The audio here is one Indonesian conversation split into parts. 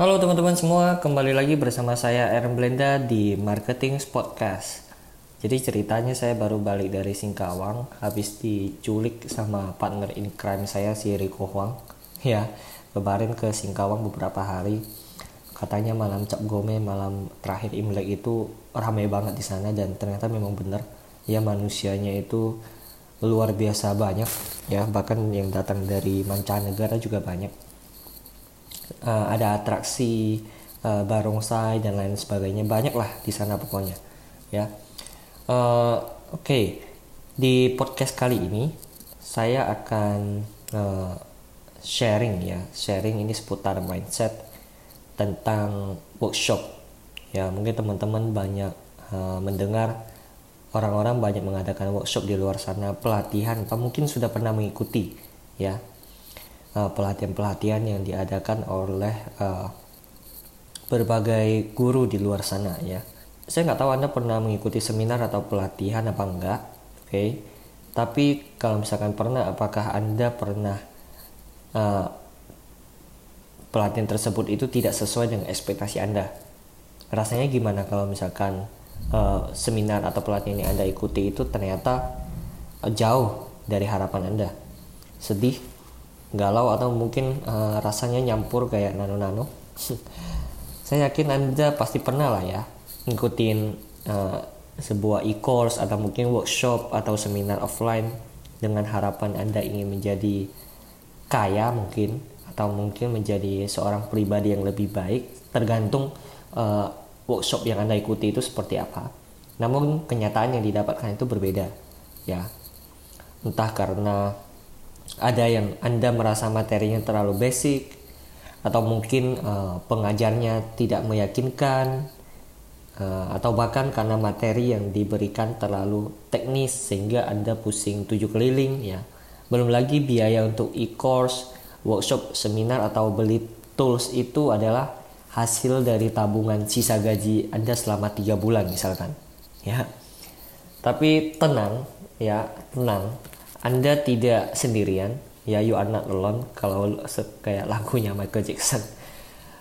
Halo teman-teman semua, kembali lagi bersama saya Aaron Blenda di Marketing Podcast. Jadi ceritanya saya baru balik dari Singkawang habis diculik sama partner in crime saya si Rico Huang. Ya, kemarin ke Singkawang beberapa hari. Katanya malam Cap Gome, malam terakhir Imlek itu ramai banget di sana dan ternyata memang benar ya manusianya itu luar biasa banyak ya bahkan yang datang dari mancanegara juga banyak uh, ada atraksi uh, barongsai dan lain sebagainya. Banyak lah di sana pokoknya ya. Uh, oke. Okay. di podcast kali ini saya akan uh, sharing ya. Sharing ini seputar mindset tentang workshop. Ya mungkin teman-teman banyak uh, mendengar. Orang-orang banyak mengadakan workshop di luar sana pelatihan atau mungkin sudah pernah mengikuti ya pelatihan-pelatihan yang diadakan oleh uh, berbagai guru di luar sana ya saya nggak tahu anda pernah mengikuti seminar atau pelatihan apa enggak oke okay? tapi kalau misalkan pernah apakah anda pernah uh, pelatihan tersebut itu tidak sesuai dengan ekspektasi anda rasanya gimana kalau misalkan uh, seminar atau pelatihan yang Anda ikuti itu ternyata uh, jauh dari harapan Anda. Sedih, galau atau mungkin uh, rasanya nyampur kayak nano-nano. Saya yakin Anda pasti pernah lah ya ngikutin uh, sebuah e-course atau mungkin workshop atau seminar offline dengan harapan Anda ingin menjadi kaya mungkin atau mungkin menjadi seorang pribadi yang lebih baik tergantung uh, workshop yang Anda ikuti itu seperti apa. Namun kenyataan yang didapatkan itu berbeda. Ya. Entah karena ada yang Anda merasa materinya terlalu basic atau mungkin uh, pengajarnya tidak meyakinkan uh, atau bahkan karena materi yang diberikan terlalu teknis sehingga Anda pusing tujuh keliling ya. Belum lagi biaya untuk e-course, workshop, seminar atau beli tools itu adalah hasil dari tabungan sisa gaji Anda selama tiga bulan misalkan ya tapi tenang ya tenang Anda tidak sendirian. Ya you are not alone. Kalau kayak lagunya Michael Jackson.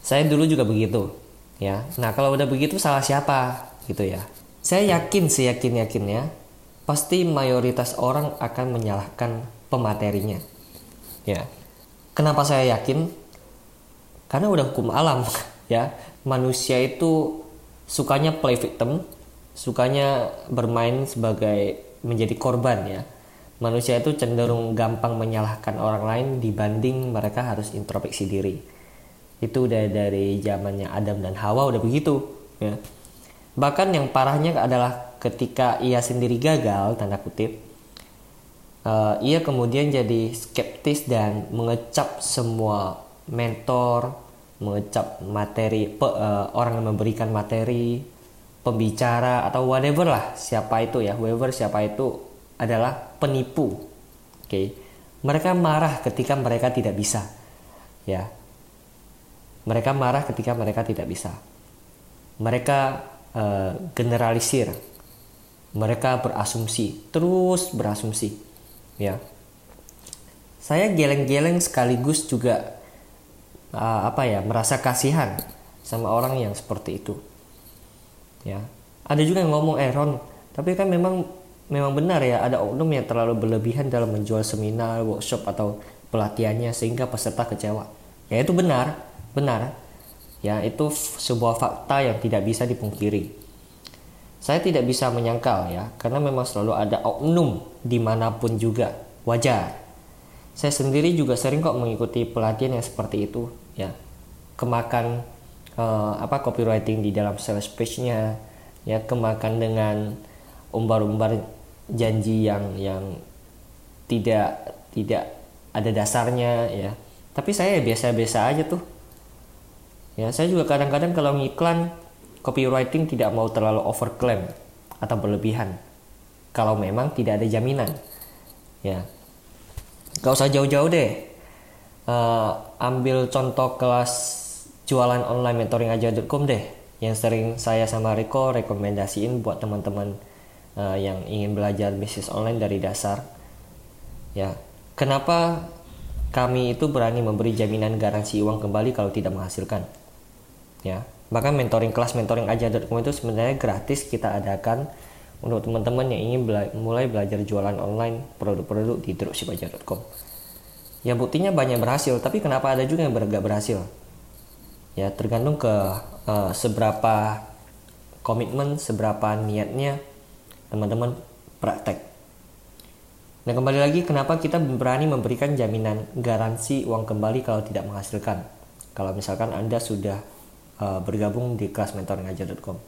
Saya dulu juga begitu ya. Nah kalau udah begitu salah siapa? Gitu ya. Saya yakin seyakin yakinnya pasti mayoritas orang akan menyalahkan pematerinya ya. Kenapa saya yakin? Karena udah hukum alam ya. Manusia itu sukanya play victim sukanya bermain sebagai menjadi korban ya manusia itu cenderung gampang menyalahkan orang lain dibanding mereka harus introspeksi diri. Itu udah dari zamannya Adam dan Hawa udah begitu ya. Bahkan yang parahnya adalah ketika ia sendiri gagal tanda kutip uh, ia kemudian jadi skeptis dan mengecap semua mentor, mengecap materi pe, uh, orang yang memberikan materi, pembicara atau whatever lah siapa itu ya, whoever siapa itu adalah penipu. Oke. Mereka marah ketika mereka tidak bisa. Ya. Mereka marah ketika mereka tidak bisa. Mereka uh, generalisir. Mereka berasumsi, terus berasumsi. Ya. Saya geleng-geleng sekaligus juga uh, apa ya merasa kasihan sama orang yang seperti itu ya ada juga yang ngomong eh tapi kan memang memang benar ya ada oknum yang terlalu berlebihan dalam menjual seminar workshop atau pelatihannya sehingga peserta kecewa. Ya itu benar benar. Ya itu sebuah fakta yang tidak bisa dipungkiri. Saya tidak bisa menyangkal ya karena memang selalu ada oknum di mana pun juga. Wajar. Saya sendiri juga sering kok mengikuti pelatihan yang seperti itu ya. Kemakan uh, apa copywriting di dalam sales page-nya ya. Kemakan dengan umbar-umbar janji yang yang tidak tidak ada dasarnya ya. Tapi saya biasa-biasa aja tuh. Ya saya juga kadang-kadang kalau ngiklan copywriting tidak mau terlalu overclaim atau berlebihan. Kalau memang tidak ada jaminan ya. Gak usah jauh-jauh deh. Uh, ambil contoh kelas jualan online mentoring aja.com deh. Yang sering saya sama Riko rekomendasiin buat teman-teman uh, yang ingin belajar bisnis online dari dasar. Ya kenapa kami itu berani memberi jaminan garansi uang kembali kalau tidak menghasilkan? Ya bahkan mentoring kelas mentoring aja.com itu sebenarnya gratis kita adakan untuk teman-teman yang ingin bela mulai belajar jualan online produk-produk di dropshipaja.com ya buktinya banyak berhasil tapi kenapa ada juga yang gak berhasil? Ya tergantung ke uh, seberapa komitmen seberapa niatnya teman-teman praktek. Dan kembali lagi kenapa kita berani memberikan jaminan garansi uang kembali kalau tidak menghasilkan? Kalau misalkan anda sudah uh, bergabung di kelas mentoringaja.com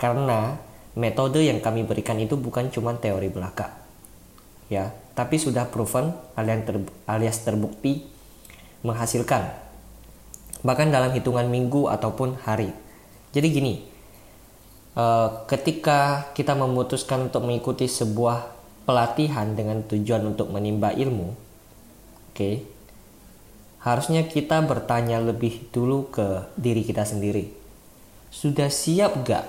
karena metode yang kami berikan itu bukan cuma teori belaka ya tapi sudah proven alias terbukti menghasilkan bahkan dalam hitungan minggu ataupun hari. Jadi gini uh, ketika kita memutuskan untuk mengikuti sebuah pelatihan dengan tujuan untuk menimba ilmu oke okay, harusnya kita bertanya lebih dulu ke diri kita sendiri sudah siap gak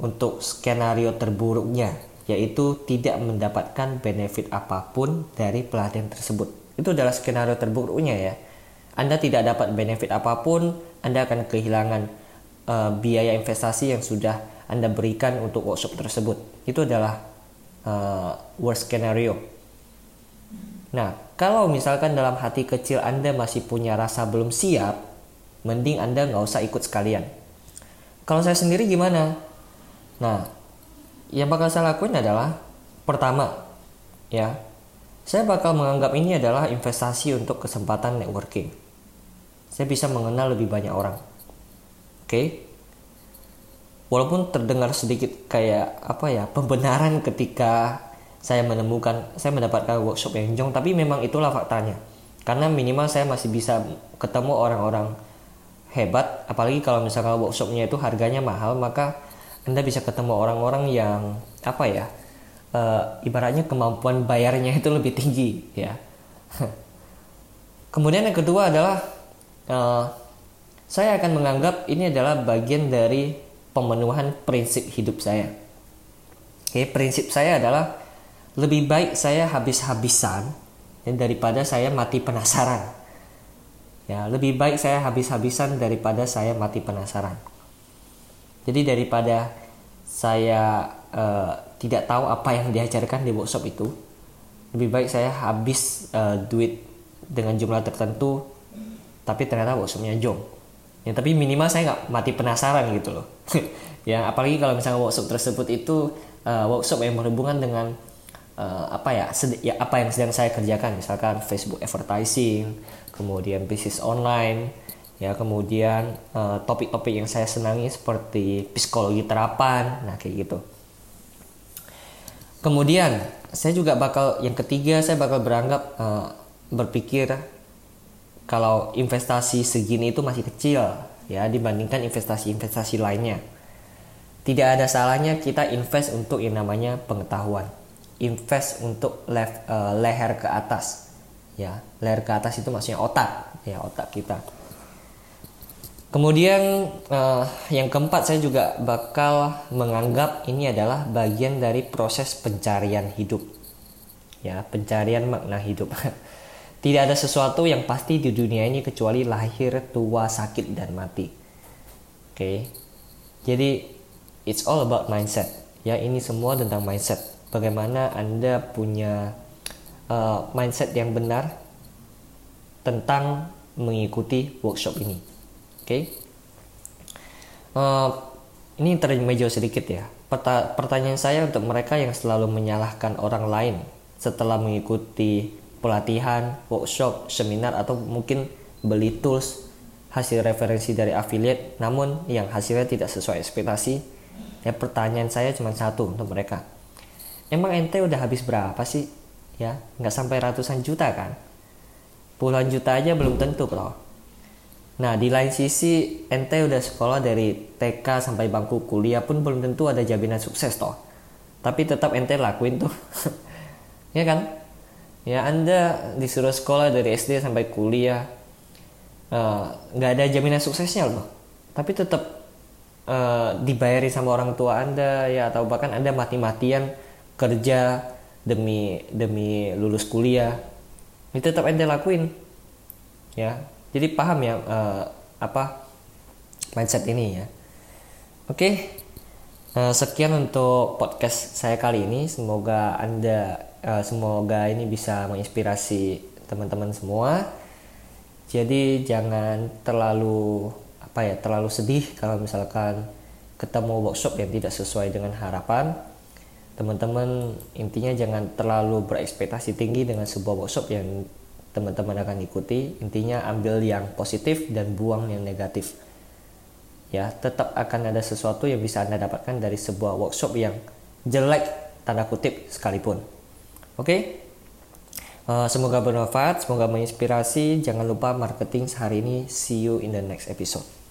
untuk skenario terburuknya yaitu tidak mendapatkan benefit apa pun dari pelatihan tersebut. Itu adalah skenario terburuknya ya. Anda tidak dapat benefit apa pun, Anda akan kehilangan uh, biaya investasi yang sudah Anda berikan untuk workshop tersebut. Itu adalah uh, worst scenario. Nah, kalau misalkan dalam hati kecil Anda masih punya rasa belum siap, mending Anda nggak usah ikut sekalian. Kalau saya sendiri gimana? Nah, yang bakal saya lakuin adalah pertama, ya, saya bakal menganggap ini adalah investasi untuk kesempatan networking. Saya bisa mengenal lebih banyak orang. Oke. Okay? Walaupun terdengar sedikit kayak apa ya, pembenaran ketika saya menemukan saya mendapatkan workshop yang jong, tapi memang itulah faktanya. Karena minimal saya masih bisa ketemu orang-orang hebat, apalagi kalau misalnya workshopnya itu harganya mahal, maka anda bisa ketemu orang-orang yang apa ya uh, ibaratnya kemampuan bayarnya itu lebih tinggi ya kemudian yang kedua adalah uh, saya akan menganggap ini adalah bagian dari pemenuhan prinsip hidup saya. Oke prinsip saya adalah lebih baik saya habis-habisan ya, daripada saya mati penasaran. Ya lebih baik saya habis-habisan daripada saya mati penasaran. Jadi daripada saya uh, tidak tahu apa yang diajarkan di workshop itu, lebih baik saya habis uh, duit dengan jumlah tertentu, tapi ternyata workshopnya jong. Ya, tapi minimal saya nggak mati penasaran gitu loh. ya apalagi kalau misalnya workshop tersebut itu uh, workshop yang berhubungan dengan uh, apa ya, ya apa yang sedang saya kerjakan, misalkan Facebook advertising, kemudian bisnis online ya kemudian eh, topik-topik uh, yang saya senangi seperti psikologi terapan nah kayak gitu kemudian saya juga bakal yang ketiga saya bakal beranggap uh, berpikir kalau investasi segini itu masih kecil ya dibandingkan investasi-investasi lainnya tidak ada salahnya kita invest untuk yang namanya pengetahuan invest untuk lef, uh, leher ke atas ya leher ke atas itu maksudnya otak ya otak kita Kemudian uh, yang keempat saya juga bakal menganggap ini adalah bagian dari proses pencarian hidup. Ya, pencarian makna hidup. Tidak ada sesuatu yang pasti di dunia ini kecuali lahir, tua, sakit dan mati. Oke. Okay. Jadi it's all about mindset. Ya, ini semua tentang mindset. Bagaimana Anda punya uh, mindset yang benar tentang mengikuti workshop ini. Oke. Okay? Uh, ini sedikit ya. Perta pertanyaan saya untuk mereka yang selalu menyalahkan orang lain setelah mengikuti pelatihan, workshop, seminar atau mungkin beli tools hasil referensi dari affiliate namun yang hasilnya tidak sesuai ekspektasi. Ya pertanyaan saya cuma satu untuk mereka. Emang ente udah habis berapa sih? Ya, nggak sampai ratusan juta kan? Puluhan juta aja belum tentu loh Nah, di lain sisi, ente udah sekolah dari TK sampai bangku kuliah pun belum tentu ada jaminan sukses toh. Tapi tetap ente lakuin tuh. ya kan? Ya, Anda disuruh sekolah dari SD sampai kuliah, eh, nggak uh, ada jaminan suksesnya loh. Tapi tetap uh, dibayari sama orang tua Anda ya atau bahkan Anda mati-matian kerja demi demi lulus kuliah. Ini tetap ente lakuin. Ya, jadi paham ya uh, apa mindset ini ya. Oke, uh, sekian untuk podcast saya kali ini. Semoga anda, uh, semoga ini bisa menginspirasi teman-teman semua. Jadi jangan terlalu apa ya, terlalu sedih kalau misalkan ketemu workshop yang tidak sesuai dengan harapan. Teman-teman intinya jangan terlalu berekspektasi tinggi dengan sebuah workshop yang teman-teman akan ikuti. Intinya ambil yang positif dan buang yang negatif. Ya tetap akan ada sesuatu yang bisa anda dapatkan dari sebuah workshop yang jelek tanda kutip sekalipun oke? Okay? uh, eh, semoga bermanfaat semoga menginspirasi. Jangan lupa marketing sehari ini. See you in the next episode